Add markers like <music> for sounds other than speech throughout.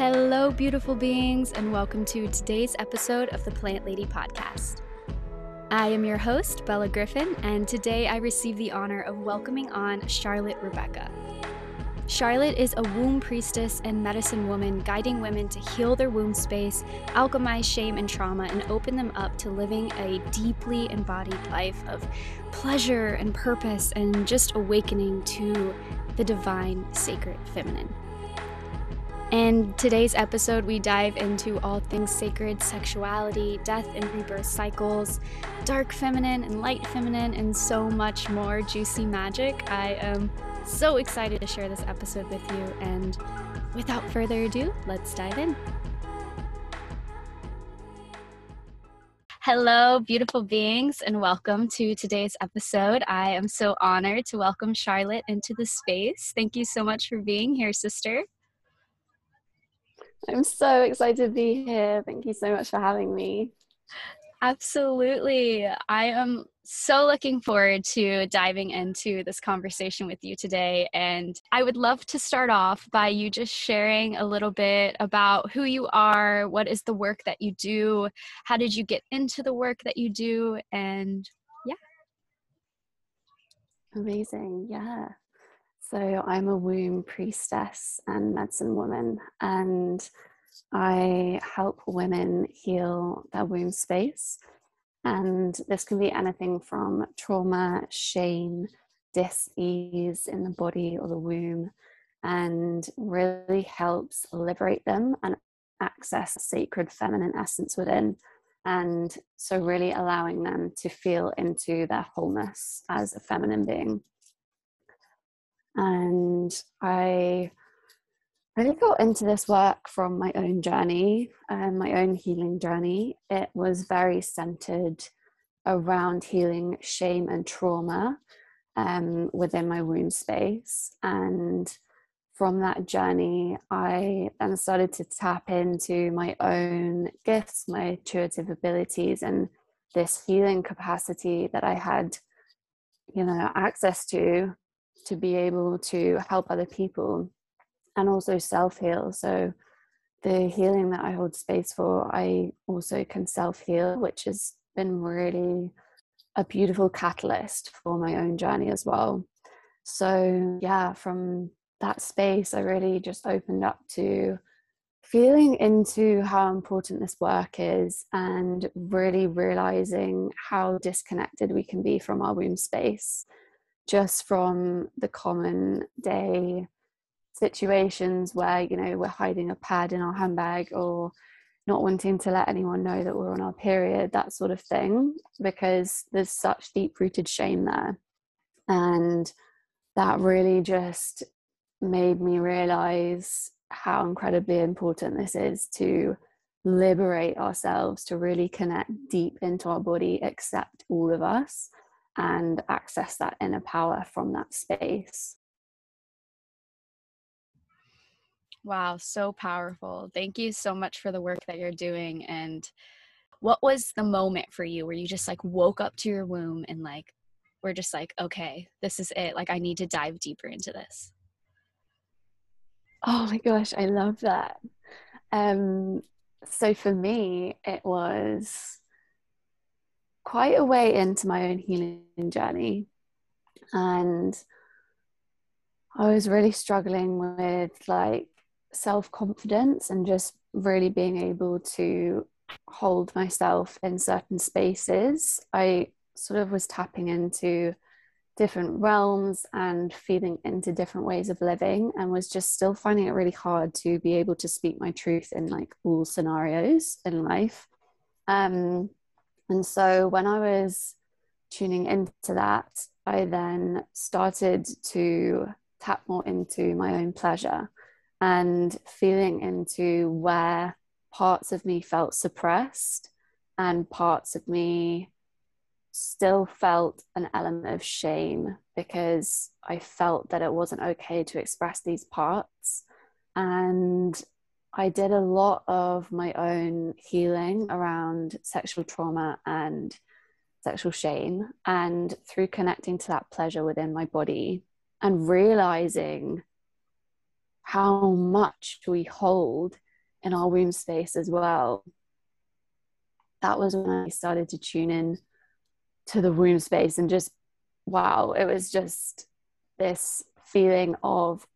Hello, beautiful beings, and welcome to today's episode of the Plant Lady Podcast. I am your host, Bella Griffin, and today I receive the honor of welcoming on Charlotte Rebecca. Charlotte is a womb priestess and medicine woman guiding women to heal their womb space, alchemize shame and trauma, and open them up to living a deeply embodied life of pleasure and purpose and just awakening to the divine, sacred feminine. In today's episode, we dive into all things sacred, sexuality, death and rebirth cycles, dark feminine and light feminine, and so much more juicy magic. I am so excited to share this episode with you, and without further ado, let's dive in. Hello, beautiful beings, and welcome to today's episode. I am so honored to welcome Charlotte into the space. Thank you so much for being here, sister. I'm so excited to be here. Thank you so much for having me. Absolutely. I am so looking forward to diving into this conversation with you today. And I would love to start off by you just sharing a little bit about who you are, what is the work that you do, how did you get into the work that you do, and yeah. Amazing. Yeah. So I'm a womb priestess and medicine woman, and I help women heal their womb space. And this can be anything from trauma, shame, dis-ease in the body or the womb, and really helps liberate them and access sacred feminine essence within. And so, really allowing them to feel into their wholeness as a feminine being. And I really got into this work from my own journey and my own healing journey. It was very centered around healing shame and trauma um, within my womb space. And from that journey, I then started to tap into my own gifts, my intuitive abilities, and this healing capacity that I had, you know, access to to be able to help other people and also self heal. So, the healing that I hold space for, I also can self heal, which has been really a beautiful catalyst for my own journey as well. So, yeah, from that space, I really just opened up to feeling into how important this work is and really realizing how disconnected we can be from our womb space just from the common day situations where you know we're hiding a pad in our handbag or not wanting to let anyone know that we're on our period that sort of thing because there's such deep rooted shame there. And that really just made me realize how incredibly important this is to liberate ourselves to really connect deep into our body accept all of us and access that inner power from that space. Wow, so powerful. Thank you so much for the work that you're doing. And what was the moment for you where you just like woke up to your womb and like, we're just like, okay, this is it. Like, I need to dive deeper into this. Oh my gosh, I love that. Um, so for me, it was quite a way into my own healing journey. And I was really struggling with like self confidence and just really being able to hold myself in certain spaces. I sort of was tapping into different realms and feeding into different ways of living and was just still finding it really hard to be able to speak my truth in like all scenarios in life. Um, and so when I was tuning into that, I then started to tap more into my own pleasure and feeling into where parts of me felt suppressed and parts of me still felt an element of shame because I felt that it wasn't okay to express these parts. And I did a lot of my own healing around sexual trauma and sexual shame. And through connecting to that pleasure within my body and realizing how much we hold in our womb space as well. That was when I started to tune in to the womb space and just wow, it was just this feeling of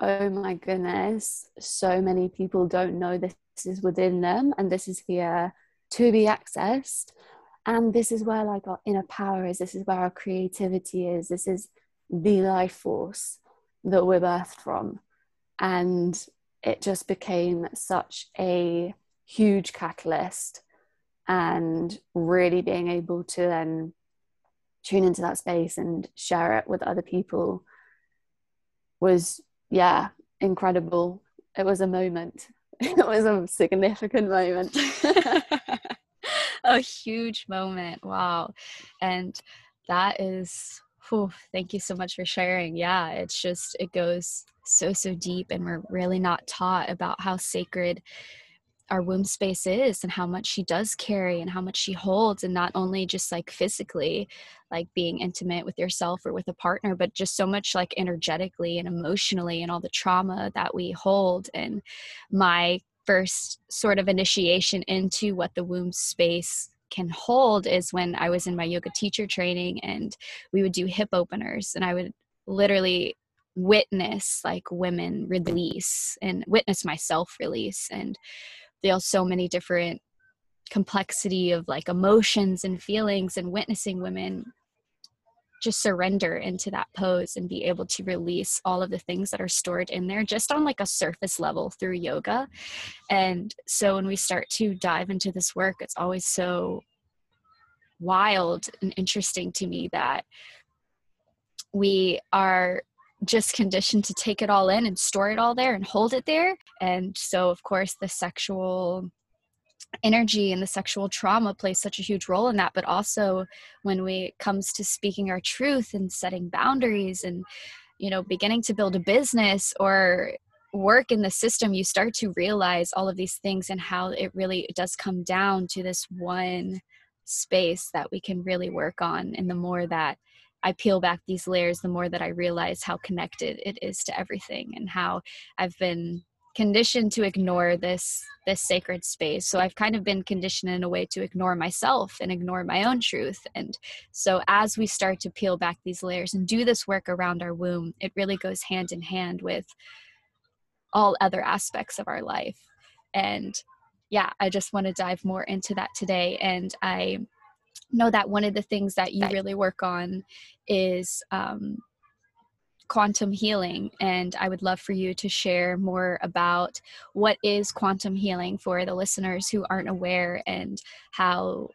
oh my goodness, so many people don't know this is within them and this is here to be accessed. And this is where like our inner power is, this is where our creativity is, this is the life force that we're birthed from. And it just became such a huge catalyst and really being able to then tune into that space and share it with other people was yeah incredible. It was a moment. <laughs> It was a significant moment. <laughs> A huge moment. Wow. And that is whew, thank you so much for sharing. Yeah it's just it goes so so deep and we're really not taught about how sacred our womb space is and how much she does carry and how much she holds and not only just like physically like being intimate with yourself or with a partner but just so much like energetically and emotionally and all the trauma that we hold. And my first sort of initiation into what the womb space can hold is when I was in my yoga teacher training and we would do hip openers and I would literally witness like women release and witness myself release. And feel so many different complexity of like emotions and feelings and witnessing women just surrender into that pose and be able to release all of the things that are stored in there just on like a surface level through yoga. And so when we start to dive into this work it's always so wild and interesting to me that we are just conditioned to take it all in and store it all there and hold it there. And so, of course, the sexual energy and the sexual trauma plays such a huge role in that but also when we comes to speaking our truth and setting boundaries and you know beginning to build a business or work in the system you start to realize all of these things and how it really does come down to this one space that we can really work on and the more that I peel back these layers, the more that I realize how connected it is to everything and how I've been conditioned to ignore this this sacred space. So i've kind of been conditioned in a way to ignore myself and ignore my own truth. And so as we start to peel back these layers and do this work around our womb it really goes hand in hand with all other aspects of our life. And yeah i just want to dive more into that today. And i know that one of the things that you really work on is um, quantum healing and i would love for you to share more about what is quantum healing for the listeners who aren't aware and how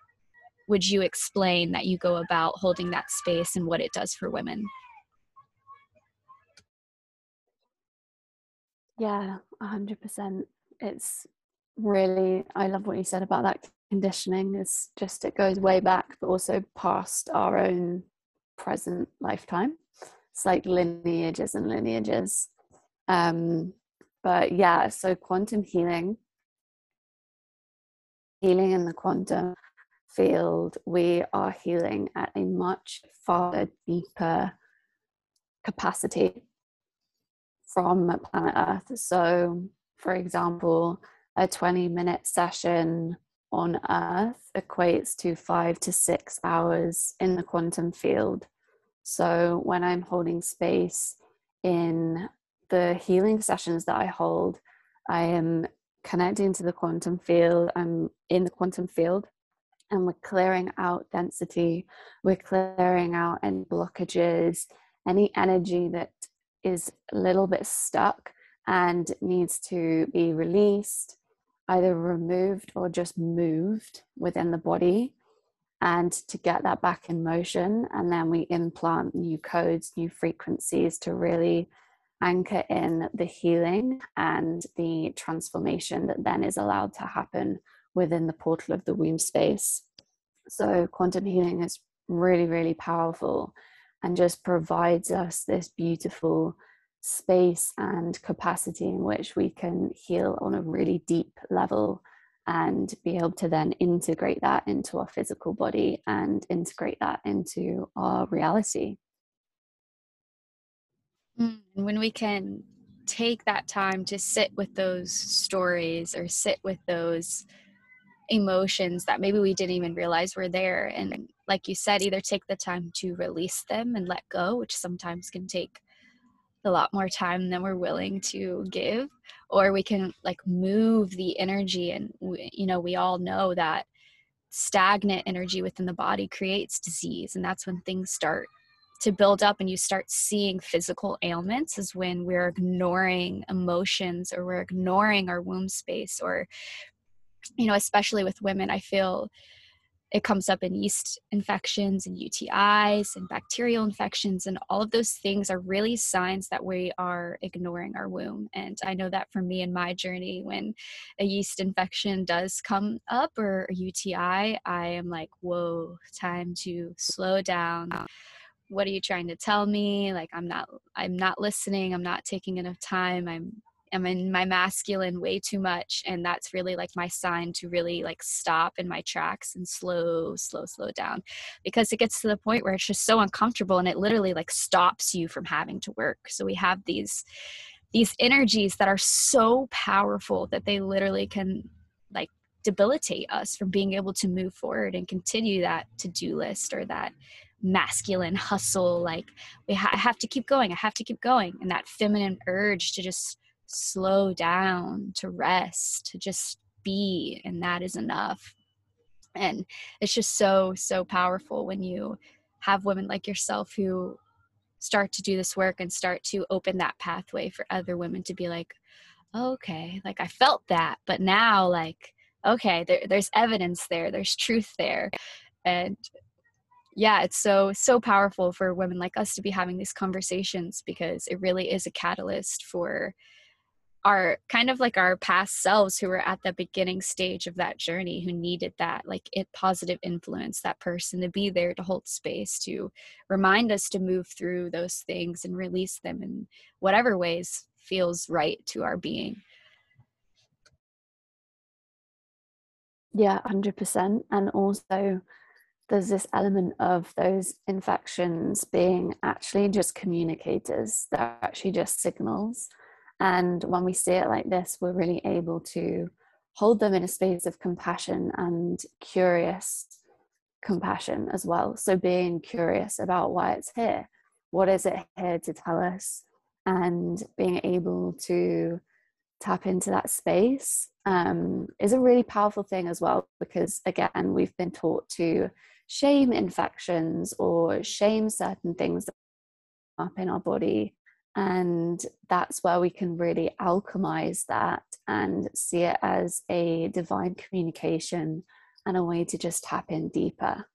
would you explain that you go about holding that space and what it does for women? Yeah 100% it's really i love what you said about that conditioning is just it goes way back but also past our own present lifetime. It's like lineages and lineages. Um but yeah so quantum healing healing in the quantum field we are healing at a much farther deeper capacity from planet earth. So for example a 20 minute session on Earth equates to five to six hours in the quantum field. So when I'm holding space in the healing sessions that I hold, I am connecting to the quantum field. I'm in the quantum field and we're clearing out density. We're clearing out any blockages, any energy that is a little bit stuck and needs to be released either removed or just moved within the body. And to get that back in motion and then we implant new codes new frequencies to really anchor in the healing and the transformation that then is allowed to happen within the portal of the womb space. So quantum healing is really really powerful and just provides us this beautiful space and capacity in which we can heal on a really deep level and be able to then integrate that into our physical body and integrate that into our reality. Mm, when we can take that time to sit with those stories or sit with those emotions that maybe we didn't even realize were there and like you said either take the time to release them and let go which sometimes can take a lot more time than we're willing to give or we can like move the energy and we, you know we all know that stagnant energy within the body creates disease and that's when things start to build up and you start seeing physical ailments is when we're ignoring emotions or we're ignoring our womb space or you know especially with women i feel it comes up in yeast infections and UTIs and bacterial infections, and all of those things are really signs that we are ignoring our womb. And I know that for me in my journey, when a yeast infection does come up or a UTI, I am like, whoa, time to slow down. What are you trying to tell me? Like, I'm not, I'm not listening. I'm not taking enough time. I'm am in my masculine way too much and that's really like my sign to really like stop in my tracks and slow slow slow down because it gets to the point where it's just so uncomfortable and it literally like stops you from having to work. So we have these these energies that are so powerful that they literally can like debilitate us from being able to move forward and continue that to-do list or that masculine hustle like we ha- I have to keep going i have to keep going and that feminine urge to just slow down, to rest, to just be, and that is enough. And it's just so, so powerful when you have women like yourself who start to do this work and start to open that pathway for other women to be like, okay, like I felt that, but now, like, okay, there, there's evidence there, there's truth there. And yeah, it's so, so powerful for women like us to be having these conversations because it really is a catalyst for our kind of like our past selves who were at the beginning stage of that journey who needed that like it positive influence that person to be there to hold space to remind us to move through those things and release them in whatever ways feels right to our being. Yeah 100% and also there's this element of those infections being actually just communicators they're actually just signals and when we see it like this, we're really able to hold them in a space of compassion and curious compassion as well. So, being curious about why it's here, what is it here to tell us, and being able to tap into that space um, is a really powerful thing as well. Because again, we've been taught to shame infections or shame certain things up in our body and that's where we can really alchemize that and see it as a divine communication and a way to just tap in deeper.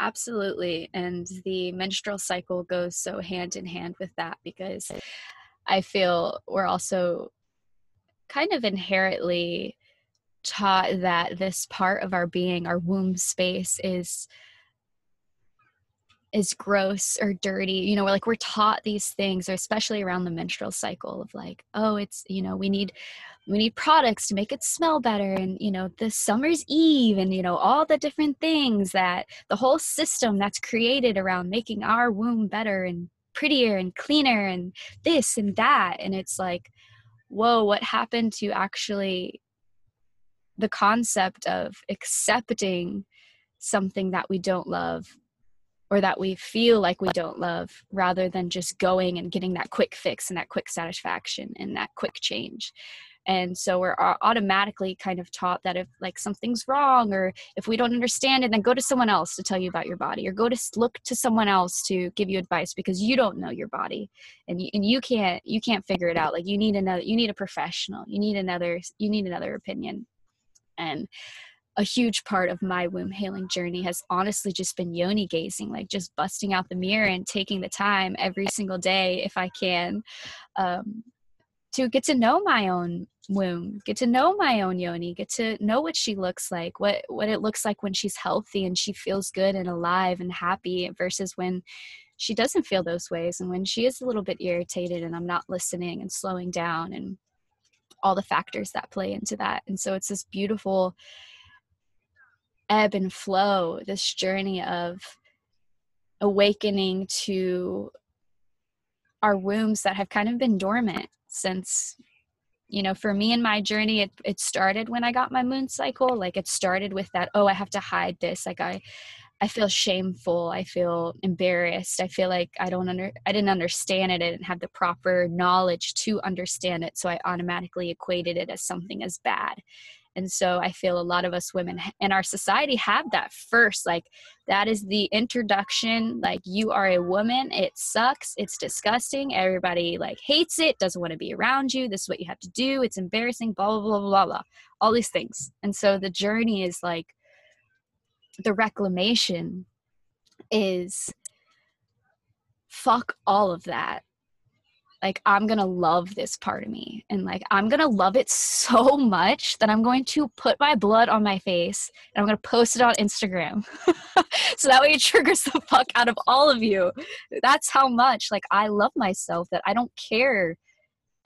Absolutely. And the menstrual cycle goes so hand in hand with that because I feel we're also kind of inherently taught that this part of our being, our womb space, is is gross or dirty you know we're like we're taught these things or especially around the menstrual cycle of like oh it's you know we need we need products to make it smell better and you know the summer's eve and you know all the different things that the whole system that's created around making our womb better and prettier and cleaner and this and that. And it's like whoa what happened to actually the concept of accepting something that we don't love or that we feel like we don't love rather than just going and getting that quick fix and that quick satisfaction and that quick change. And so we're automatically kind of taught that if like something's wrong or if we don't understand it then go to someone else to tell you about your body or go to look to someone else to give you advice because you don't know your body. And you, and you can't you can't figure it out. Like you need another you need a professional. You need another you need another opinion. And a huge part of my womb healing journey has honestly just been yoni gazing, like just busting out the mirror and taking the time every single day, if I can, um, to get to know my own womb, get to know my own yoni, get to know what she looks like, what what it looks like when she's healthy and she feels good and alive and happy, versus when she doesn't feel those ways and when she is a little bit irritated and I'm not listening and slowing down and all the factors that play into that. And so it's this beautiful ebb and flow, this journey of awakening to our wombs that have kind of been dormant since you know for me in my journey it, it started when i got my moon cycle. Like it started with that oh i have to hide this. Like i i feel shameful. I feel embarrassed. I feel like i don't under i didn't understand it. I didn't have the proper knowledge to understand it. So i automatically equated it as something as bad and so I feel a lot of us women in our society have that first. Like, that is the introduction. Like, you are a woman. It sucks. It's disgusting. Everybody, like, hates it, doesn't want to be around you. This is what you have to do. It's embarrassing, blah, blah, blah, blah, blah. All these things. And so the journey is like, the reclamation is fuck all of that like i'm gonna love this part of me and like i'm gonna love it so much that i'm going to put my blood on my face and i'm gonna post it on instagram <laughs> so that way it triggers the fuck out of all of you that's how much like i love myself that i don't care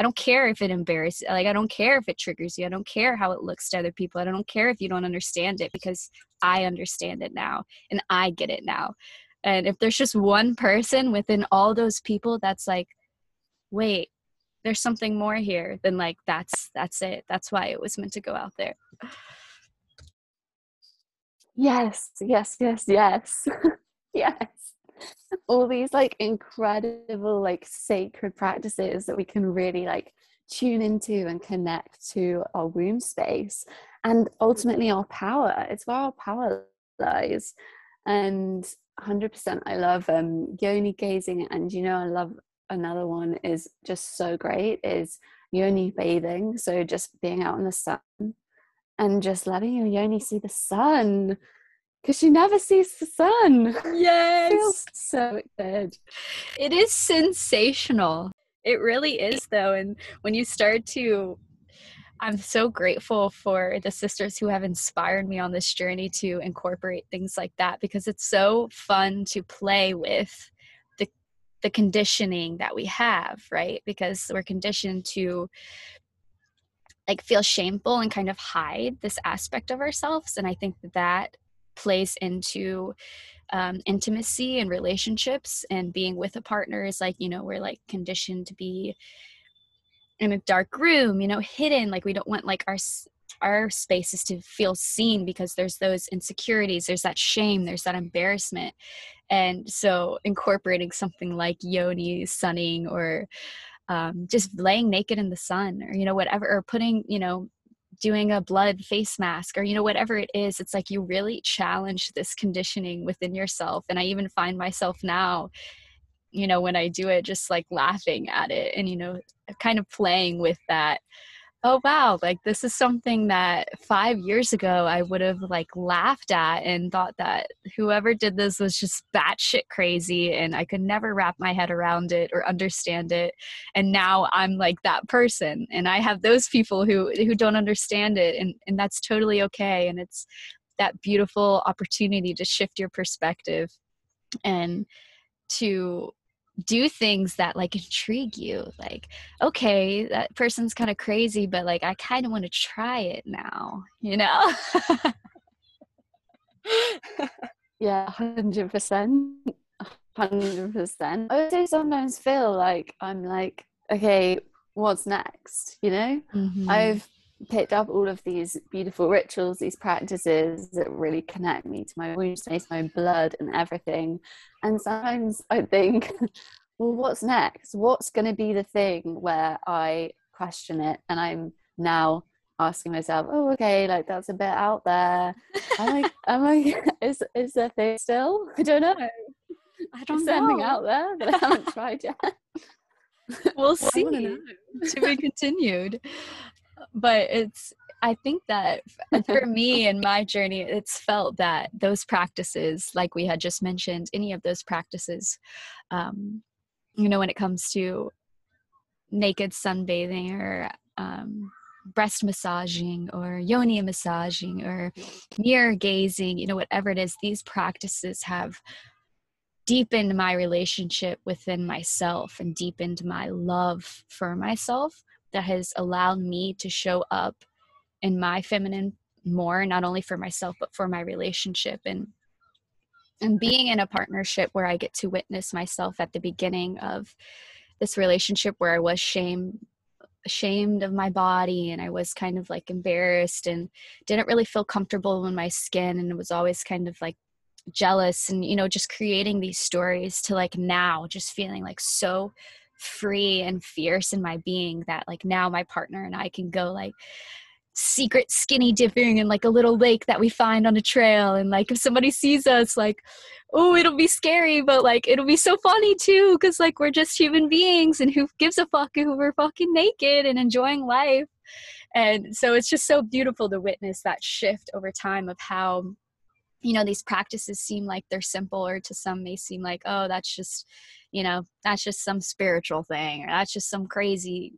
I don't care if it embarrasses like I don't care if it triggers you. I don't care how it looks to other people. I don't care if you don't understand it because I understand it now and I get it now. And if there's just one person within all those people that's like wait there's something more here than like that's that's it. That's why it was meant to go out there. Yes yes yes yes. <laughs> Yes. All these like incredible like sacred practices that we can really like tune into and connect to our womb space and ultimately our power. It's where our power lies. And 100% i love um yoni gazing. And you know i love another one is just so great is yoni bathing. So just being out in the sun and just letting your yoni see the sun because she never sees the sun. <laughs> Yes. feels so good. It is sensational. It really is though. And when you start to I'm so grateful for the sisters who have inspired me on this journey to incorporate things like that because it's so fun to play with the conditioning that we have, right? Because we're conditioned to like feel shameful and kind of hide this aspect of ourselves. And I think that, that plays into um, intimacy and relationships and being with a partner is like, you know, we're like conditioned to be in a dark room, you know, hidden. Like we don't want like our our spaces to feel seen because there's those insecurities, there's that shame, there's that embarrassment. And so incorporating something like yoni sunning or um, just laying naked in the sun or, you know, whatever, or putting, you know, doing a blood face mask or you know whatever it is it's like you really challenge this conditioning within yourself and i even find myself now you know when i do it just like laughing at it and you know kind of playing with that oh wow like this is something that five years ago i would have like laughed at and thought that whoever did this was just batshit crazy and i could never wrap my head around it or understand it. And now i'm like that person and i have those people who who don't understand it and and that's totally okay and it's that beautiful opportunity to shift your perspective and to do things that like intrigue you like okay that person's kind of crazy but like i kind of want to try it now you know? <laughs> Yeah 100% 100% i say sometimes feel like i'm like okay what's next? you know? Mm-hmm. i've picked up all of these beautiful rituals, these practices that really connect me to my womb space, my blood, and everything. And sometimes I think, <laughs> well, what's next? What's going to be the thing where I question it? And I'm now asking myself, oh, okay, like that's a bit out there. Am I, <laughs> am I, <laughs> is, is there thing still? I don't know. I don't is know. something out there that I haven't tried yet. We'll see. to be continued but it's I think that for me <laughs> and my journey, it's felt that those practices, like we had just mentioned, any of those practices, um, you know, when it comes to naked sunbathing or um, breast massaging or yoni massaging or mirror gazing, you know, whatever it is, these practices have deepened my relationship within myself and deepened my love for myself that has allowed me to show up in my feminine more not only for myself but for my relationship and and being in a partnership where I get to witness myself at the beginning of this relationship where I was shame ashamed of my body and I was kind of like embarrassed and didn't really feel comfortable in my skin and was always kind of like jealous and you know just creating these stories to like now just feeling like so free and fierce in my being that like now my partner and I can go like secret skinny dipping in like a little lake that we find on a trail. And like if somebody sees us like oh it'll be scary but like it'll be so funny too because like we're just human beings and who gives a fuck who we're fucking naked and enjoying life. And so it's just so beautiful to witness that shift over time of how you know these practices seem like they're simple or to some may seem like oh that's just you know that's just some spiritual thing or that's just some crazy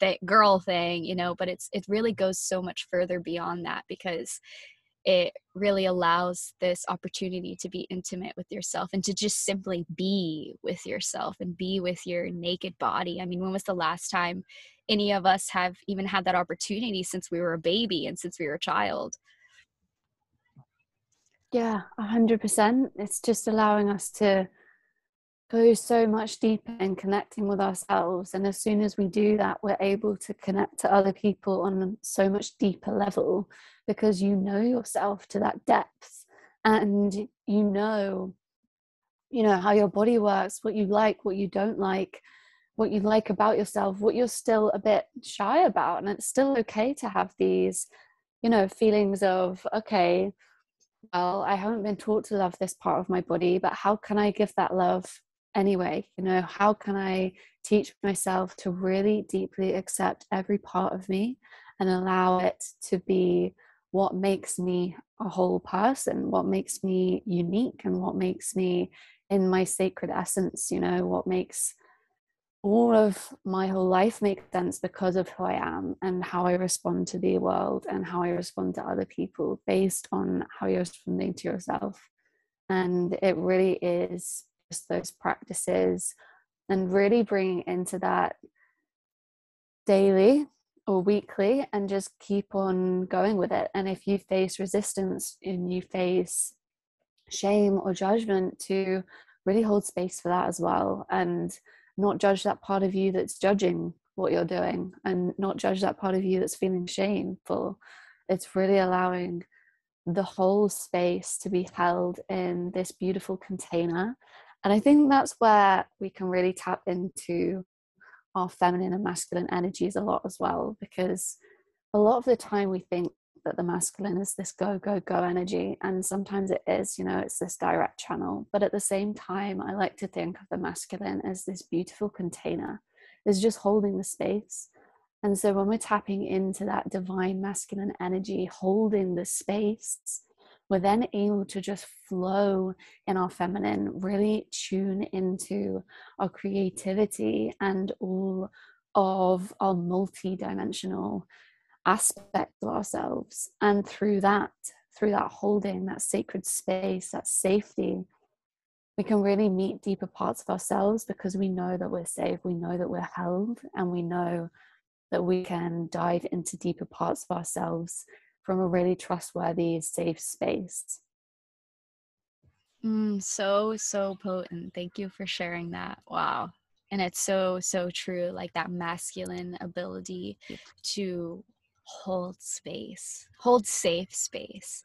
th- girl thing you know but it's it really goes so much further beyond that because it really allows this opportunity to be intimate with yourself and to just simply be with yourself and be with your naked body. I mean, when was the last time any of us have even had that opportunity since we were a baby and since we were a child? Yeah, a hundred percent. It's just allowing us to go so much deeper in connecting with ourselves. And as soon as we do that, we're able to connect to other people on so much deeper level because you know yourself to that depth and you know you know how your body works what you like what you don't like what you like about yourself what you're still a bit shy about and it's still okay to have these you know feelings of okay well i haven't been taught to love this part of my body but how can i give that love anyway? You know how can i teach myself to really deeply accept every part of me and allow it to be what makes me a whole person what makes me unique and what makes me in my sacred essence you know what makes all of my whole life makes sense because of who I am and how I respond to the world and how I respond to other people based on how you're responding to yourself. And it really is just those practices and really bringing into that daily or weekly and just keep on going with it. And if you face resistance and you face shame or judgment, to really hold space for that as well and not judge that part of you that's judging what you're doing and not judge that part of you that's feeling shameful. It's really allowing the whole space to be held in this beautiful container and I think that's where we can really tap into our feminine and masculine energies a lot as well, because a lot of the time we think that the masculine is this go, go, go energy. And sometimes it is, you know, it's this direct channel. But at the same time, I like to think of the masculine as this beautiful container, is just holding the space. And so when we're tapping into that divine masculine energy, holding the space, we're then able to just flow in our feminine, really tune into our creativity and all of our multi-dimensional aspects of ourselves. And through that, through that holding, that sacred space, that safety, we can really meet deeper parts of ourselves because we know that we're safe, we know that we're held, and we know that we can dive into deeper parts of ourselves from a really trustworthy, safe space. Mm, so, so potent. Thank you for sharing that. Wow. And it's so, so true. Like that masculine ability to hold space, hold safe space.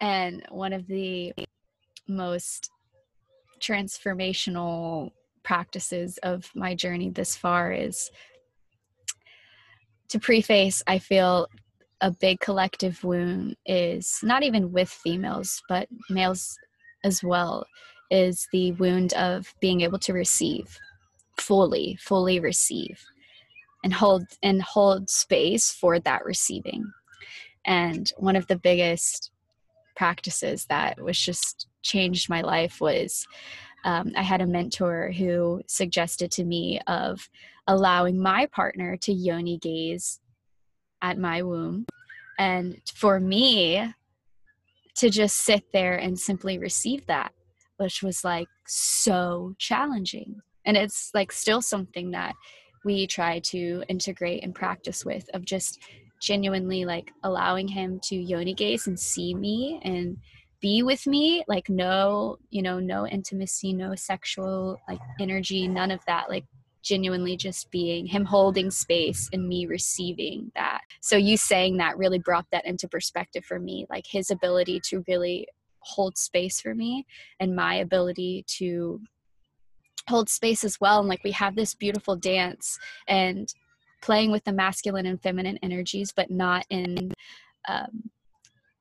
And one of the most transformational practices of my journey this far is to preface, I feel a big collective wound is not even with females, but males as well, is the wound of being able to receive fully, fully receive and hold and hold space for that receiving. And one of the biggest practices that was just changed my life was um, I had a mentor who suggested to me of allowing my partner to yoni gaze at my womb. And for me to just sit there and simply receive that, which was like so challenging. And it's like still something that we try to integrate and practice with of just genuinely like allowing him to yoni gaze and see me and be with me like no you know no intimacy no sexual like energy none of that like genuinely just being him holding space and me receiving that. So you saying that really brought that into perspective for me like his ability to really hold space for me and my ability to hold space as well and like we have this beautiful dance and playing with the masculine and feminine energies but not in um,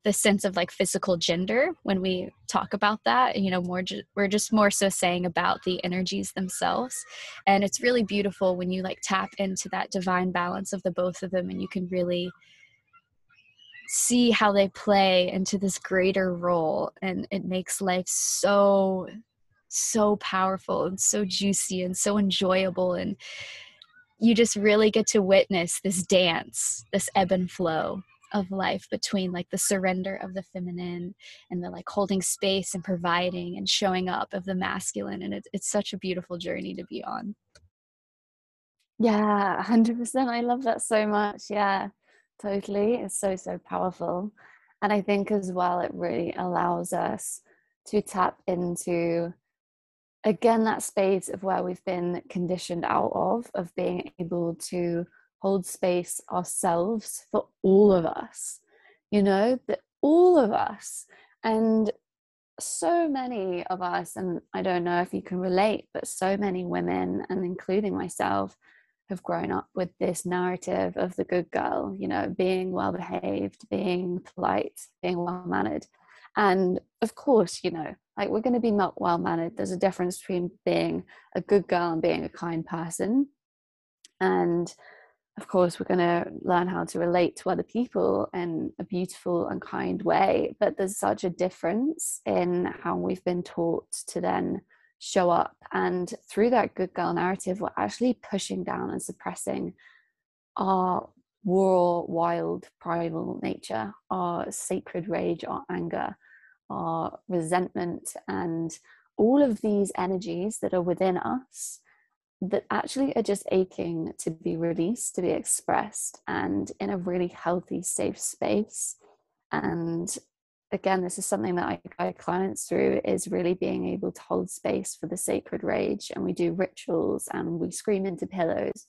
the sense of like physical gender when we talk about that. You know more ju- we're just more so saying about the energies themselves. And it's really beautiful when you like tap into that divine balance of the both of them and you can really see how they play into this greater role and it makes life so so powerful and so juicy and so enjoyable and you just really get to witness this dance this ebb and flow of life between like the surrender of the feminine and the like holding space and providing and showing up of the masculine and it's it's such a beautiful journey to be on. Yeah 100% i love that so much. Yeah totally. It's so so powerful. And i think as well it really allows us to tap into again that space of where we've been conditioned out of of being able to hold space ourselves for all of us you know that all of us and so many of us and i don't know if you can relate but so many women and including myself have grown up with this narrative of the good girl you know being well behaved being polite being well mannered and of course you know like we're going to be not well mannered there's a difference between being a good girl and being a kind person and of course, we're going to learn how to relate to other people in a beautiful and kind way. But there's such a difference in how we've been taught to then show up. And through that good girl narrative, we're actually pushing down and suppressing our raw, wild, primal nature, our sacred rage, our anger, our resentment, and all of these energies that are within us that actually are just aching to be released, to be expressed, and in a really healthy, safe space. And again, this is something that I guide clients through is really being able to hold space for the sacred rage. And we do rituals and we scream into pillows.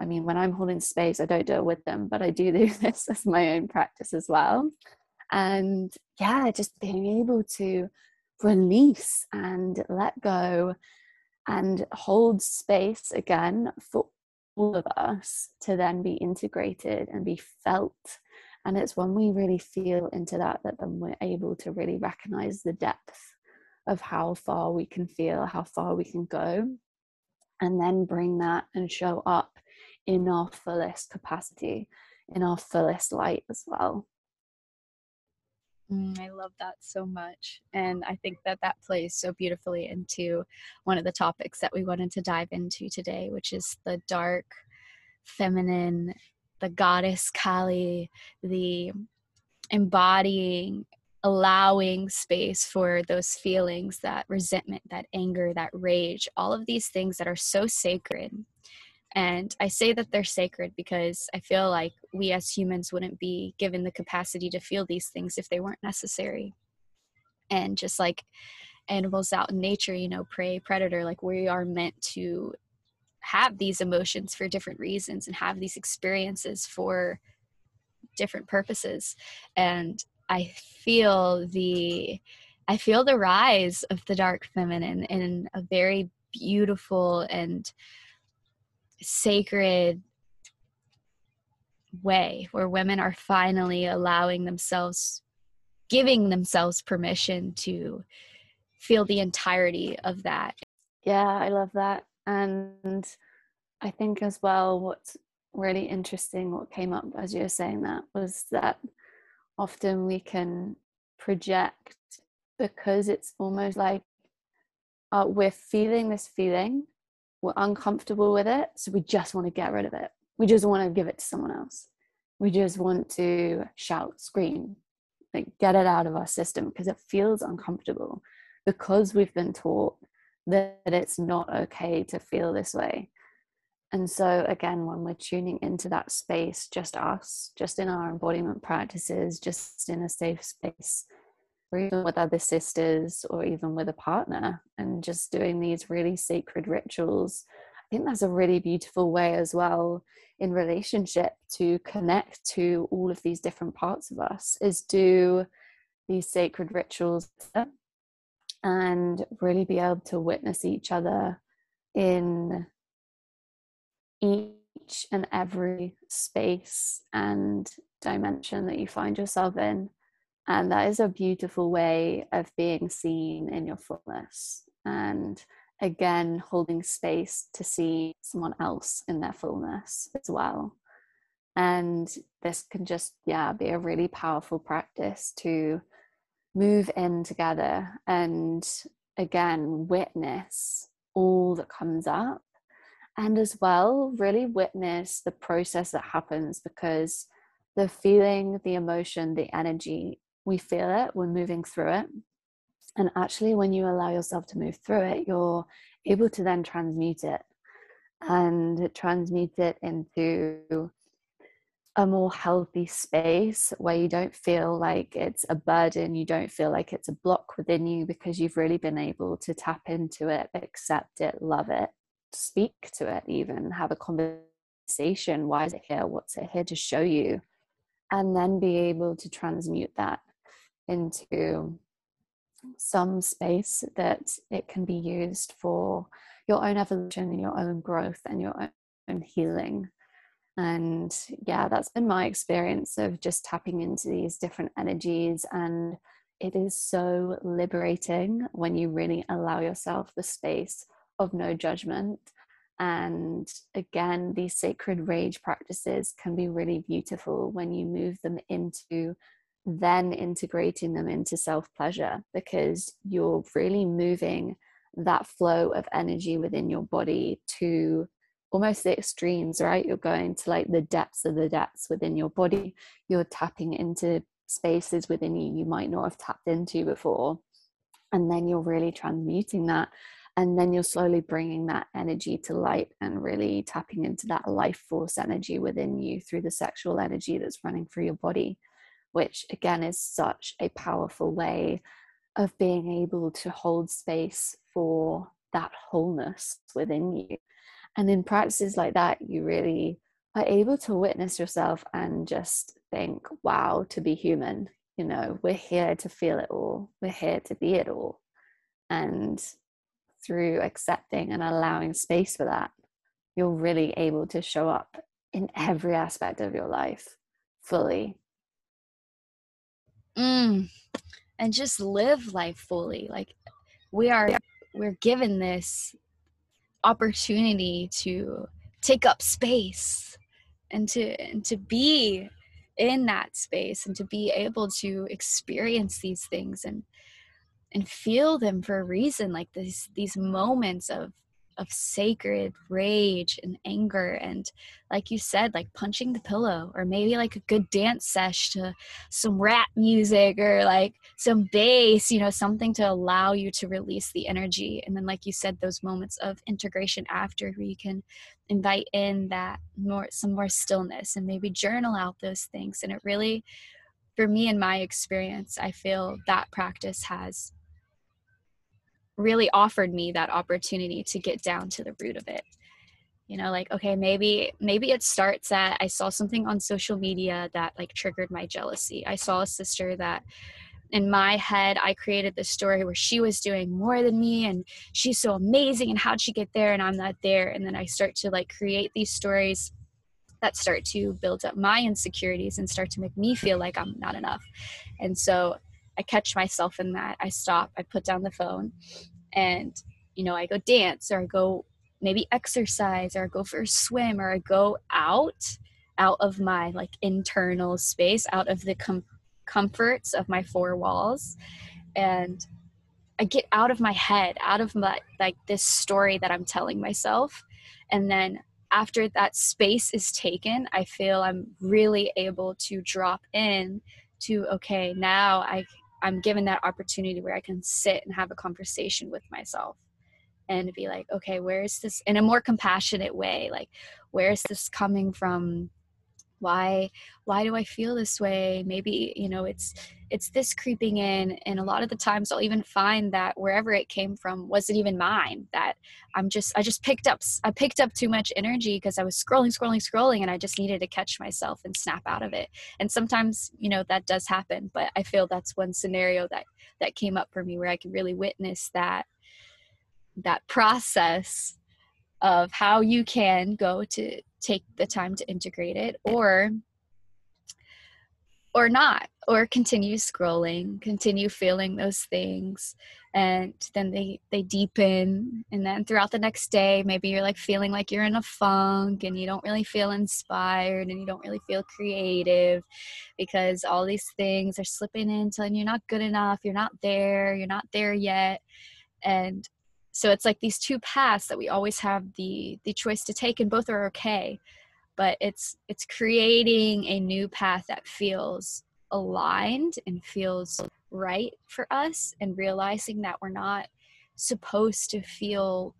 I mean, when I'm holding space, I don't do it with them, but I do do <laughs> this as my own practice as well. And yeah, just being able to release and let go and hold space again for all of us to then be integrated and be felt. And it's when we really feel into that that then we're able to really recognize the depth of how far we can feel, how far we can go, and then bring that and show up in our fullest capacity, in our fullest light as well. Mm, I love that so much. And I think that that plays so beautifully into one of the topics that we wanted to dive into today, which is the dark, feminine, the goddess Kali, the embodying, allowing space for those feelings, that resentment, that anger, that rage, all of these things that are so sacred and I say that they're sacred because I feel like we as humans wouldn't be given the capacity to feel these things if they weren't necessary. And just like animals out in nature, you know, prey, predator, like we are meant to have these emotions for different reasons and have these experiences for different purposes. And I feel the I feel the rise of the dark feminine in a very beautiful and sacred way where women are finally allowing themselves giving themselves permission to feel the entirety of that. Yeah i love that. And i think as well what's really interesting what came up as you were saying that was that often we can project because it's almost like uh, we're feeling this feeling we're uncomfortable with it so we just want to get rid of it. We just want to give it to someone else. We just want to shout scream like get it out of our system because it feels uncomfortable because we've been taught that it's not okay to feel this way. And so again when we're tuning into that space just us just in our embodiment practices just in a safe space or even with other sisters or even with a partner and just doing these really sacred rituals i think that's a really beautiful way as well in relationship to connect to all of these different parts of us is do these sacred rituals and really be able to witness each other in each and every space and dimension that you find yourself in. And that is a beautiful way of being seen in your fullness. And again, holding space to see someone else in their fullness as well. And this can just, yeah, be a really powerful practice to move in together and again witness all that comes up and as well really witness the process that happens because the feeling the emotion the energy we feel it we're moving through it and actually when you allow yourself to move through it you're able to then transmute it and transmute it into a more healthy space where you don't feel like it's a burden, you don't feel like it's a block within you because you've really been able to tap into it, accept it, love it, speak to it, even have a conversation. Why is it here? What's it here to show you? And then be able to transmute that into some space that it can be used for your own evolution and your own growth and your own healing. And yeah that's been my experience of just tapping into these different energies and it is so liberating when you really allow yourself the space of no judgment. And again these sacred rage practices can be really beautiful when you move them into then integrating them into self pleasure because you're really moving that flow of energy within your body to almost the extremes, right? You're going to like the depths of the depths within your body. You're tapping into spaces within you you might not have tapped into before. And then you're really transmuting that. And then you're slowly bringing that energy to light and really tapping into that life force energy within you through the sexual energy that's running through your body, which again is such a powerful way of being able to hold space for that wholeness within you and in practices like that, you really are able to witness yourself and just think, wow, to be human. You know, we're here to feel it all, we're here to be it all. And through accepting and allowing space for that, you're really able to show up in every aspect of your life fully. Mm. And just live life fully. Like we are, we're given this opportunity to take up space and to and to be in that space and to be able to experience these things and and feel them for a reason like these these moments of of sacred rage and anger and like you said like punching the pillow or maybe like a good dance sesh to some rap music or like some bass you know something to allow you to release the energy. And then like you said those moments of integration after where you can invite in that more some more stillness and maybe journal out those things. And it really for me in my experience i feel that practice has really offered me that opportunity to get down to the root of it. You know like okay maybe maybe it starts at i saw something on social media that like triggered my jealousy. I saw a sister that in my head i created this story where she was doing more than me and she's so amazing and how'd she get there and i'm not there. And then i start to like create these stories that start to build up my insecurities and start to make me feel like i'm not enough. And so I catch myself in that. I stop, I put down the phone, and you know, I go dance or I go maybe exercise or I go for a swim or I go out out of my like internal space, out of the com- comforts of my four walls and I get out of my head, out of my like this story that I'm telling myself and then after that space is taken, I feel I'm really able to drop in to okay, now I I'm given that opportunity where I can sit and have a conversation with myself and be like, okay, where is this in a more compassionate way? Like, where is this coming from? Why why do i feel this way? Maybe you know it's it's this creeping in and a lot of the times i'll even find that wherever it came from wasn't even mine that i'm just i just picked up i picked up too much energy because i was scrolling scrolling scrolling and i just needed to catch myself and snap out of it. And sometimes you know that does happen but i feel that's one scenario that that came up for me where i could really witness that that process of how you can go to take the time to integrate it or or not or continue scrolling continue feeling those things. And then they they deepen. And then throughout the next day maybe you're like feeling like you're in a funk and you don't really feel inspired and you don't really feel creative because all these things are slipping in telling you're not good enough you're not there you're not there yet. And so it's like these two paths that we always have the the choice to take and both are okay but it's it's creating a new path that feels aligned and feels right for us and realizing that we're not supposed to feel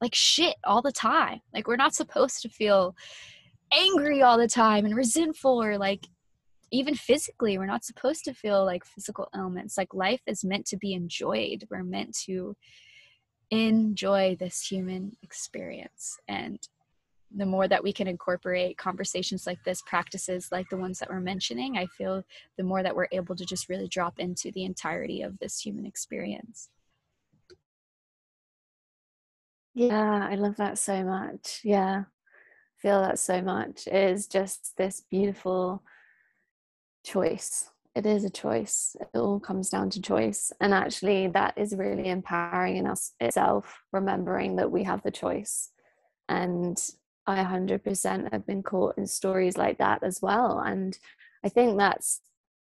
like shit all the time. Like we're not supposed to feel angry all the time and resentful or like even physically we're not supposed to feel like physical ailments. Like life is meant to be enjoyed. We're meant to enjoy this human experience. And the more that we can incorporate conversations like this, practices like the ones that we're mentioning, I feel the more that we're able to just really drop into the entirety of this human experience. Yeah, I love that so much. Yeah, feel that so much. It is just this beautiful choice it is a choice. It all comes down to choice. And actually, that is really empowering in us itself, remembering that we have the choice. And I 100% have been caught in stories like that as well. And I think that's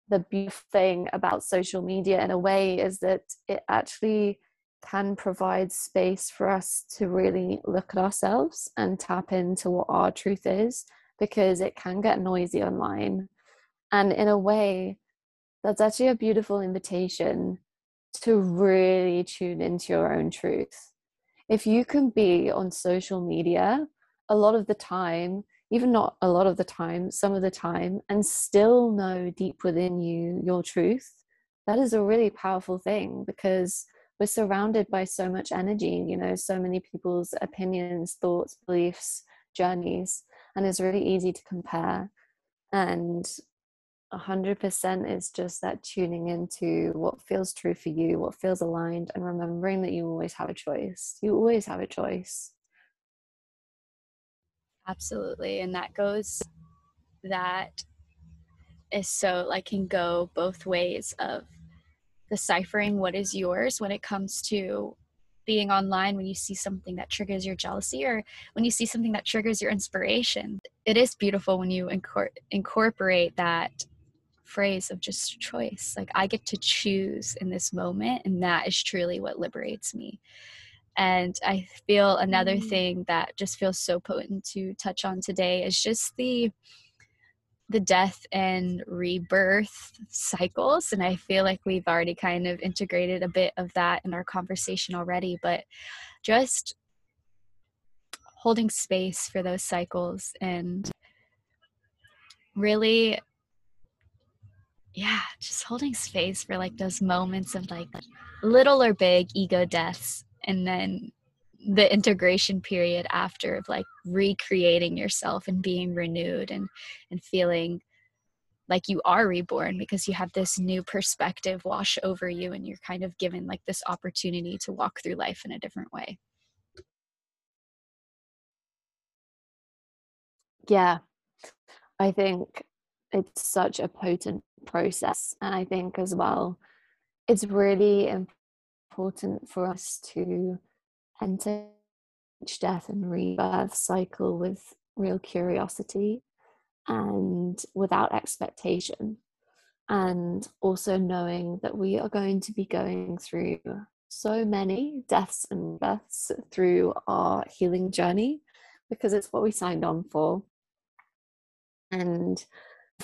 the beautiful thing about social media in a way is that it actually can provide space for us to really look at ourselves and tap into what our truth is because it can get noisy online. And in a way, that's actually a beautiful invitation to really tune into your own truth. If you can be on social media a lot of the time, even not a lot of the time, some of the time, and still know deep within you your truth, that is a really powerful thing because we're surrounded by so much energy, you know, so many people's opinions, thoughts, beliefs, journeys, and it's really easy to compare. And 100% is just that tuning into what feels true for you, what feels aligned, and remembering that you always have a choice. You always have a choice. Absolutely. And that goes, that is so, like, can go both ways of deciphering what is yours when it comes to being online when you see something that triggers your jealousy or when you see something that triggers your inspiration. It is beautiful when you incor- incorporate that phrase of just choice. Like I get to choose in this moment, and that is truly what liberates me. And I feel another mm. thing that just feels so potent to touch on today is just the the death and rebirth cycles and i feel like we've already kind of integrated a bit of that in our conversation already but just holding space for those cycles and really yeah, just holding space for like those moments of like little or big ego deaths and then the integration period after of like recreating yourself and being renewed and and feeling like you are reborn because you have this new perspective wash over you and you're kind of given like this opportunity to walk through life in a different way. Yeah. I think it's such a potent process. And I think as well, it's really important for us to enter each death and rebirth cycle with real curiosity and without expectation. And also knowing that we are going to be going through so many deaths and births through our healing journey because it's what we signed on for. And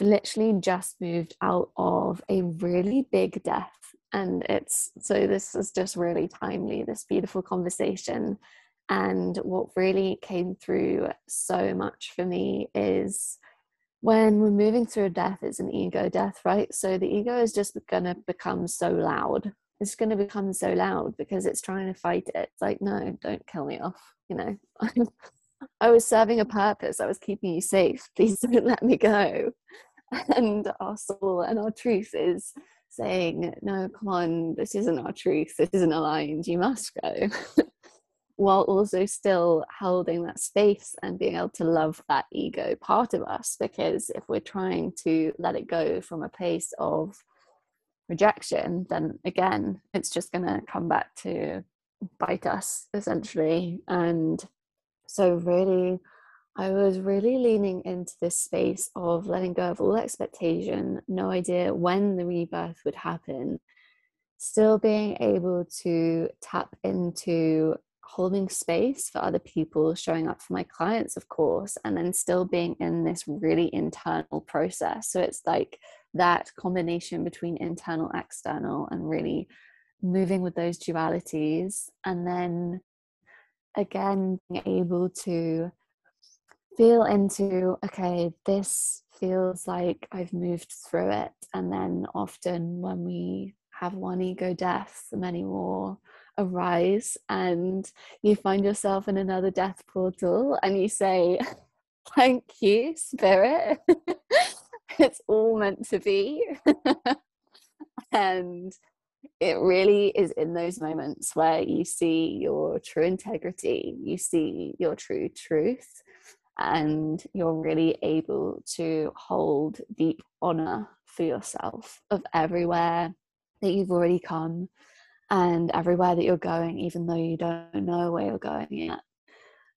literally just moved out of a really big death. And it's so this is just really timely, this beautiful conversation. And what really came through so much for me is when we're moving through a death, it's an ego death, right? So the ego is just going to become so loud. It's going to become so loud because it's trying to fight it. It's like, no, don't kill me off. You know, <laughs> I was serving a purpose. I was keeping you safe. <laughs> Please don't let me go. <laughs> And our soul and our truth is saying, no, come on, this isn't our truth. This isn't aligned. You must go. <laughs> while also still holding that space and being able to love that ego part of us. Because if we're trying to let it go from a place of rejection, then again, it's just going to come back to bite us essentially. And so, really, I was really leaning into this space of letting go of all expectation, no idea when the rebirth would happen, still being able to tap into holding space for other people, showing up for my clients, of course, and then still being in this really internal process. So it's like that combination between internal, external, and really moving with those dualities. And then again, being able to feel into, okay, this feels like I've moved through it. And then often when we have one ego death, many more arise and you find yourself in another death portal and you say, <laughs> Thank you, Spirit. <laughs> it's all meant to be. <laughs> and it really is in those moments where you see your true integrity, you see your true truth, and you're really able to hold deep honor for yourself of everywhere that you've already come and everywhere that you're going, even though you don't know where you're going yet.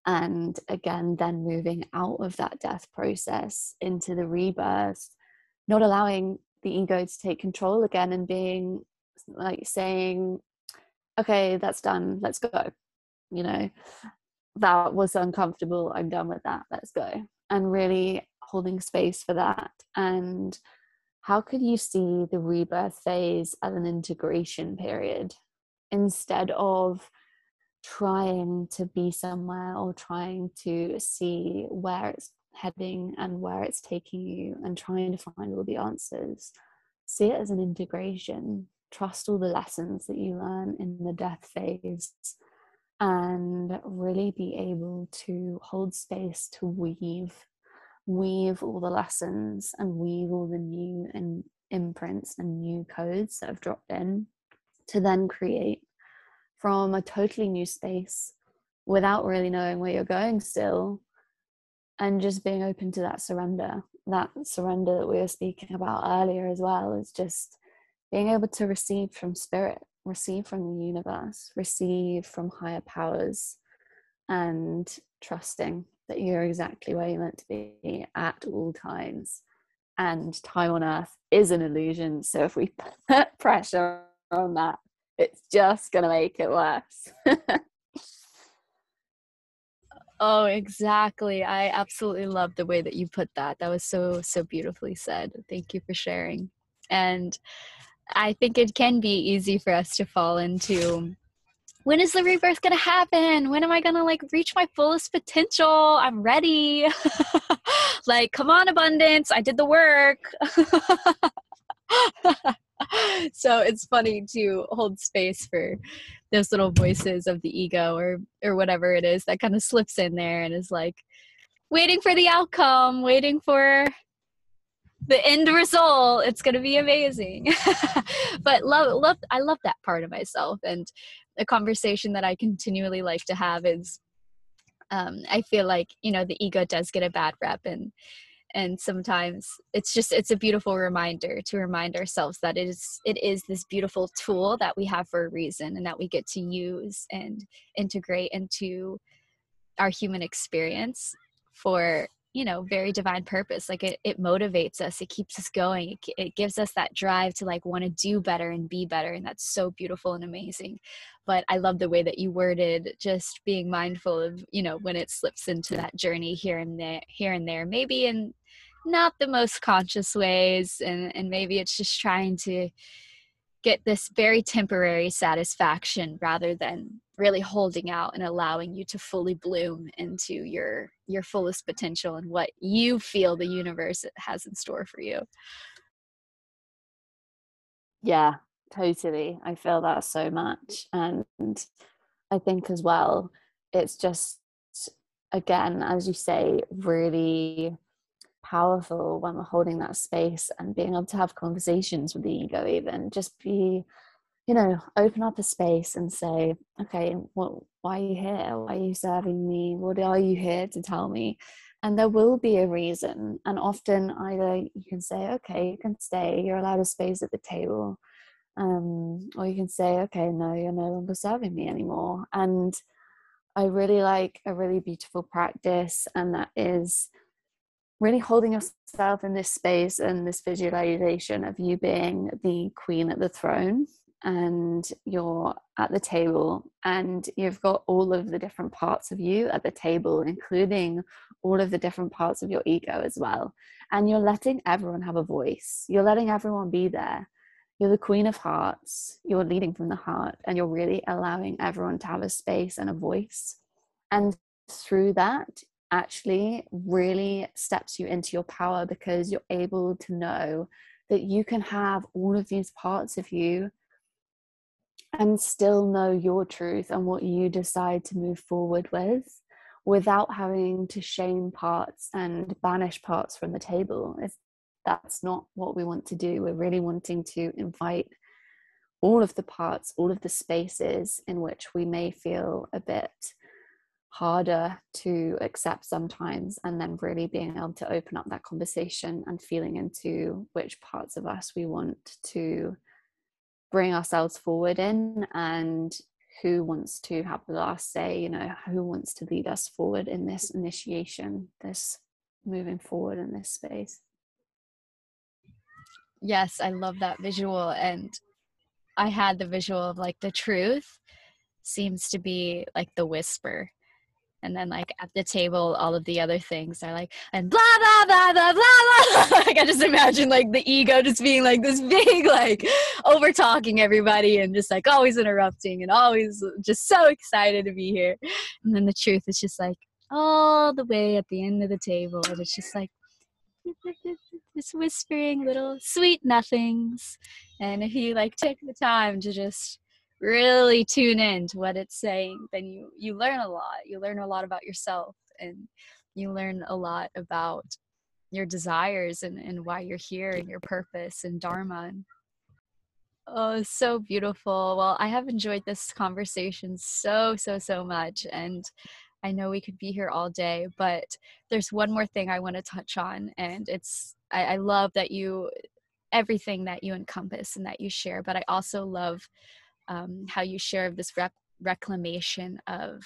And again, then moving out of that death process into the rebirth, not allowing the ego to take control again and being like saying, okay, that's done, let's go. You know, that was uncomfortable, I'm done with that, let's go. And really holding space for that. And how could you see the rebirth phase as an integration period instead of trying to be somewhere or trying to see where it's heading and where it's taking you and trying to find all the answers? See it as an integration. Trust all the lessons that you learn in the death phase and really be able to hold space to weave weave all the lessons and weave all the new and imprints and new codes that have dropped in to then create from a totally new space without really knowing where you're going still and just being open to that surrender. That surrender that we were speaking about earlier as well is just being able to receive from spirit receive from the universe receive from higher powers and trusting that you're exactly where you're meant to be at all times. And time on earth is an illusion. So if we <laughs> put pressure on that, it's just going to make it worse. <laughs> oh, exactly. I absolutely love the way that you put that. That was so, so beautifully said. Thank you for sharing. And I think it can be easy for us to fall into when is the rebirth gonna happen? When am I gonna like reach my fullest potential? I'm ready. <laughs> like, come on, abundance. I did the work. <laughs> so it's funny to hold space for those little voices of the ego or or whatever it is that kind of slips in there and is like waiting for the outcome, waiting for the end result it's going to be amazing. <laughs> But love love i love that part of myself and a conversation that i continually like to have is um, i feel like you know the ego does get a bad rep and and sometimes it's just it's a beautiful reminder to remind ourselves that it is it is this beautiful tool that we have for a reason and that we get to use and integrate into our human experience for you know very divine purpose like it, it motivates us it keeps us going it, it gives us that drive to like want to do better and be better and that's so beautiful and amazing. But i love the way that you worded just being mindful of you know when it slips into that journey here and there here and there maybe in not the most conscious ways and and maybe it's just trying to get this very temporary satisfaction rather than really holding out and allowing you to fully bloom into your your fullest potential and what you feel the universe has in store for you. Yeah totally. I feel that so much. And i think as well it's just again as you say really powerful when we're holding that space and being able to have conversations with the ego even just be you know open up a space and say okay what why are you here? Why are you serving me? What are you here to tell me? And there will be a reason and often either you can say okay you can stay you're allowed a space at the table um, or you can say okay no you're no longer serving me anymore. And i really like a really beautiful practice and that is really holding yourself in this space and this visualization of you being the queen at the throne and you're at the table and you've got all of the different parts of you at the table including all of the different parts of your ego as well. And you're letting everyone have a voice. You're letting everyone be there. You're the queen of hearts. You're leading from the heart and you're really allowing everyone to have a space and a voice. And through that actually really steps you into your power because you're able to know that you can have all of these parts of you and still know your truth and what you decide to move forward with without having to shame parts and banish parts from the table. If that's not what we want to do. We're really wanting to invite all of the parts, all of the spaces in which we may feel a bit harder to accept sometimes, and then really being able to open up that conversation and feeling into which parts of us we want to bring ourselves forward in and who wants to have the last say you know who wants to lead us forward in this initiation this moving forward in this space. Yes i love that visual and i had the visual of like the truth seems to be like the whisper and then like at the table all of the other things are like and blah blah blah blah blah blah <laughs> like i just imagine like the ego just being like this big <laughs> like over talking everybody and just like always interrupting and always just so excited to be here. And then the truth is just like all the way at the end of the table and it's just like <laughs> just whispering little sweet nothings. And if you like take the time to just really tune in to what it's saying, then you you learn a lot. You learn a lot about yourself and you learn a lot about your desires and, and why you're here and your purpose and dharma oh so beautiful well i have enjoyed this conversation so so so much and i know we could be here all day but there's one more thing i want to touch on and it's I, I love that you everything that you encompass and that you share but i also love um, how you share this rec- reclamation of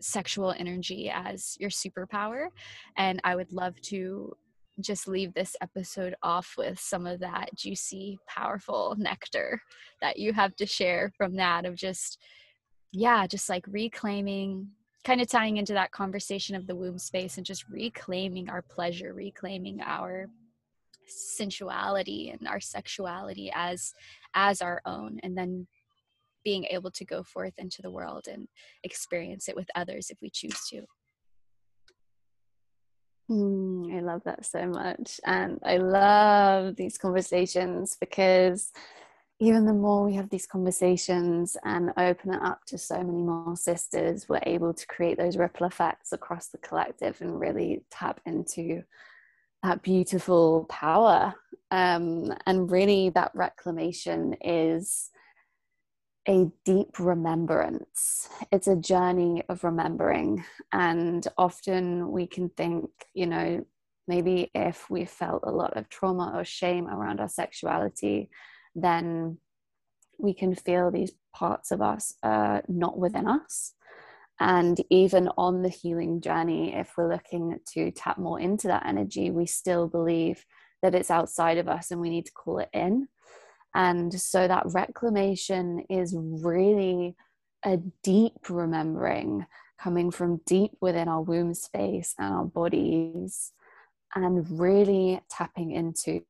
sexual energy as your superpower. And I would love to just leave this episode off with some of that juicy, powerful nectar that you have to share from that of just, yeah, just like reclaiming, kind of tying into that conversation of the womb space and just reclaiming our pleasure, reclaiming our sensuality and our sexuality as as our own and then being able to go forth into the world and experience it with others if we choose to. Mm, I love that so much. And I love these conversations because even the more we have these conversations and open it up to so many more sisters, we're able to create those ripple effects across the collective and really tap into that beautiful power. Um, and really, that reclamation is a deep remembrance. It's a journey of remembering. And often we can think, you know, maybe if we felt a lot of trauma or shame around our sexuality, then we can feel these parts of us uh, not within us. And even on the healing journey, if we're looking to tap more into that energy, we still believe that it's outside of us and we need to call it in. And so that reclamation is really a deep remembering coming from deep within our womb space and our bodies, and really tapping into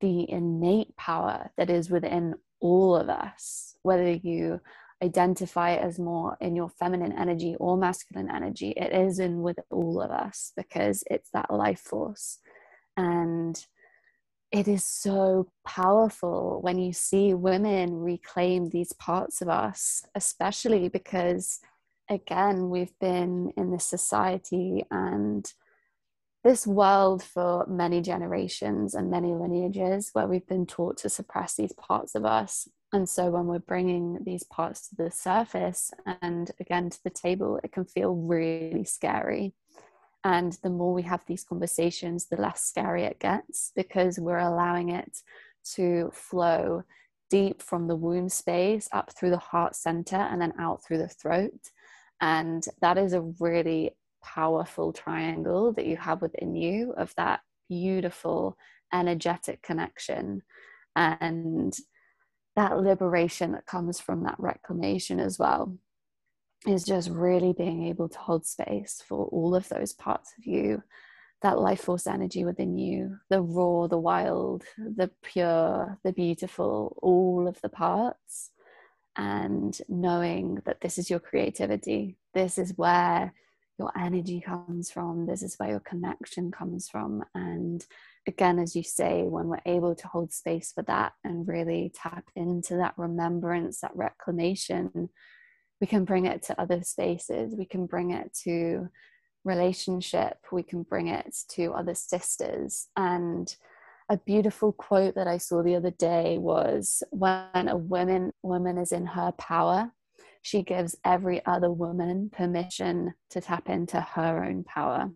the innate power that is within all of us, whether you identify as more in your feminine energy or masculine energy, it is in with all of us because it's that life force. And it is so powerful when you see women reclaim these parts of us, especially because, again, we've been in this society and this world for many generations and many lineages where we've been taught to suppress these parts of us. And so when we're bringing these parts to the surface and again to the table, it can feel really scary. And the more we have these conversations, the less scary it gets because we're allowing it to flow deep from the womb space up through the heart center and then out through the throat. And that is a really powerful triangle that you have within you of that beautiful energetic connection and that liberation that comes from that reclamation as well is just really being able to hold space for all of those parts of you that life force energy within you the raw the wild the pure the beautiful all of the parts. And knowing that this is your creativity this is where your energy comes from this is where your connection comes from. And again as you say when we're able to hold space for that and really tap into that remembrance that reclamation we can bring it to other spaces we can bring it to relationship we can bring it to other sisters and a beautiful quote that i saw the other day was when a woman woman is in her power she gives every other woman permission to tap into her own power.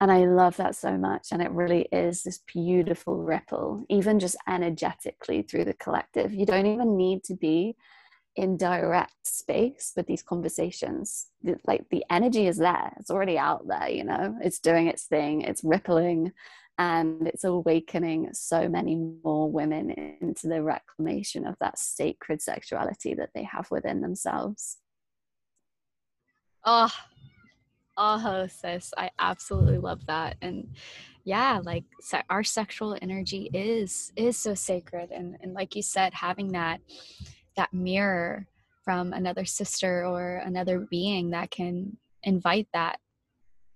And I love that so much. And it really is this beautiful ripple, even just energetically through the collective. You don't even need to be in direct space with these conversations. Like the energy is there, it's already out there, you know, it's doing its thing, it's rippling. And it's awakening so many more women into the reclamation of that sacred sexuality that they have within themselves. Oh, oh, sis, I absolutely love that, and yeah, like our sexual energy is is so sacred, and and like you said, having that that mirror from another sister or another being that can invite that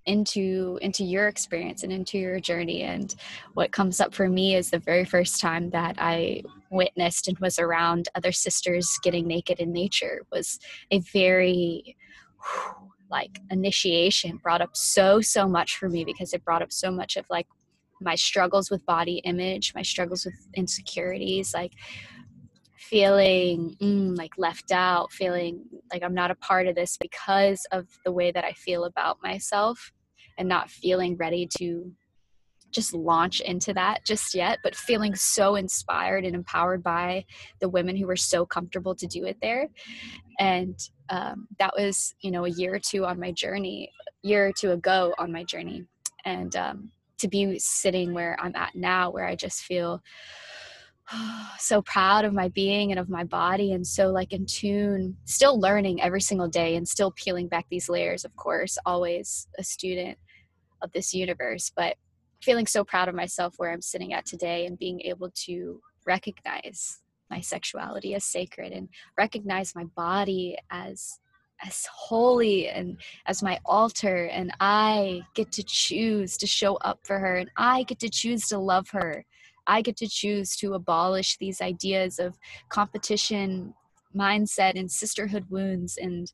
into into your experience and into your journey. And what comes up for me is the very first time that i witnessed and was around other sisters getting naked in nature was a very like initiation brought up so so much for me because it brought up so much of like my struggles with body image my struggles with insecurities like feeling mm, like left out feeling like i'm not a part of this because of the way that i feel about myself and not feeling ready to just launch into that just yet, but feeling so inspired and empowered by the women who were so comfortable to do it there. And um, that was, you know, a year or two on my journey, year or two ago on my journey. And um, to be sitting where I'm at now, where I just feel <sighs> so proud of my being and of my body and so like in tune still learning every single day and still peeling back these layers of course always a student of this universe but feeling so proud of myself where i'm sitting at today and being able to recognize my sexuality as sacred and recognize my body as as holy and as my altar and i get to choose to show up for her and i get to choose to love her i get to choose to abolish these ideas of competition mindset and sisterhood wounds and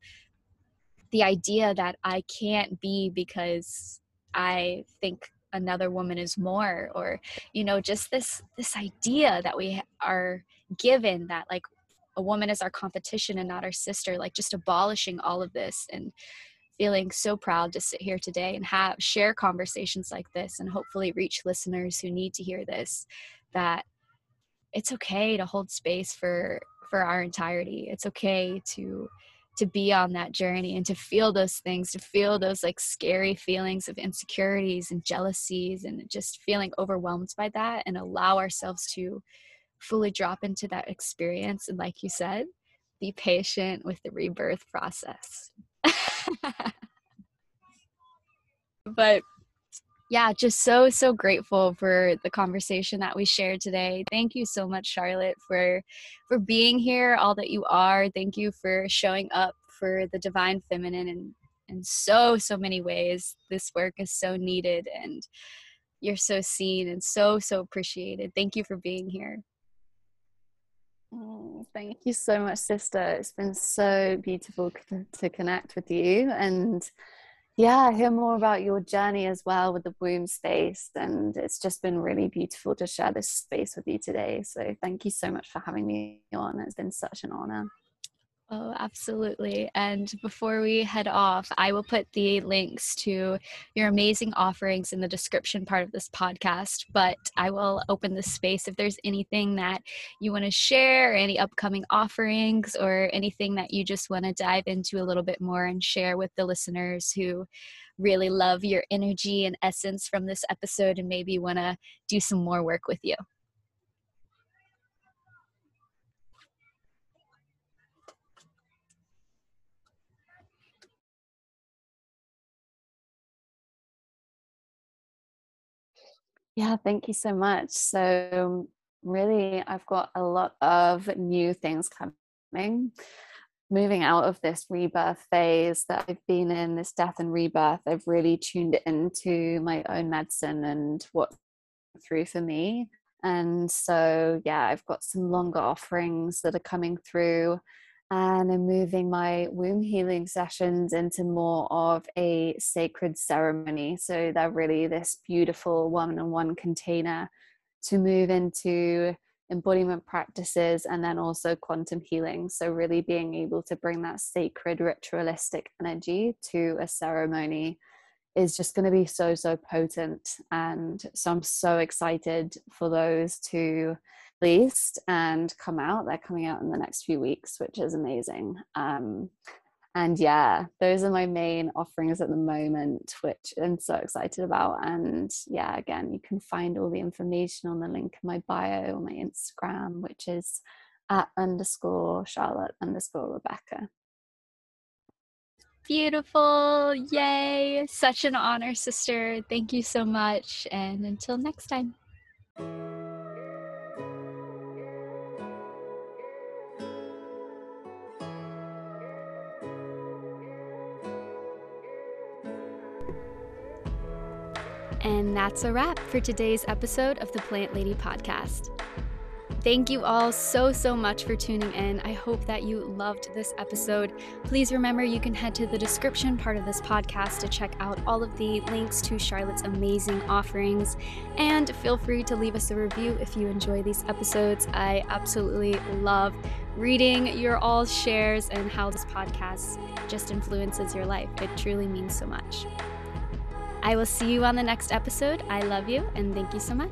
the idea that i can't be because I think another woman is more or you know just this this idea that we are given that like a woman is our competition and not our sister like just abolishing all of this and feeling so proud to sit here today and have share conversations like this and hopefully reach listeners who need to hear this that it's okay to hold space for for our entirety. It's okay to to be on that journey and to feel those things to feel those like scary feelings of insecurities and jealousies and just feeling overwhelmed by that and allow ourselves to fully drop into that experience and like you said be patient with the rebirth process <laughs> but yeah, just so, so grateful for the conversation that we shared today. Thank you so much, Charlotte, for for being here, all that you are. Thank you for showing up for the divine feminine in, in so, so many ways. This work is so needed and you're so seen and so, so appreciated. Thank you for being here. Oh, thank you so much, sister. It's been so beautiful to connect with you. And yeah hear more about your journey as well with the womb space. And it's just been really beautiful to share this space with you today. So thank you so much for having me on. It's been such an honor Oh, absolutely. And before we head off, I will put the links to your amazing offerings in the description part of this podcast. But I will open the space if there's anything that you want to share, any upcoming offerings, or anything that you just want to dive into a little bit more and share with the listeners who really love your energy and essence from this episode and maybe want to do some more work with you. Yeah, thank you so much. So, really, I've got a lot of new things coming. Moving out of this rebirth phase that I've been in, this death and rebirth, I've really tuned into my own medicine and what through for me. And so, yeah, I've got some longer offerings that are coming through and I'm moving my womb healing sessions into more of a sacred ceremony. So they're really this beautiful one on one container to move into embodiment practices and then also quantum healing. So, really being able to bring that sacred ritualistic energy to a ceremony is just going to be so, so potent. And so, I'm so excited for those to released and come out. They're coming out in the next few weeks, which is amazing. Um, and yeah, those are my main offerings at the moment, which I'm so excited about. And yeah, again, you can find all the information on the link in my bio on my Instagram, which is at underscore Charlotte underscore Rebecca. Beautiful. Yay. Such an honor, sister. Thank you so much. And until next time. And that's a wrap for today's episode of the Plant Lady podcast. Thank you all so, so much for tuning in. I hope that you loved this episode. Please remember you can head to the description part of this podcast to check out all of the links to Charlotte's amazing offerings. And feel free to leave us a review if you enjoy these episodes. I absolutely love reading your all shares and how this podcast just influences your life. It truly means so much. I will see you on the next episode. I love you and thank you so much.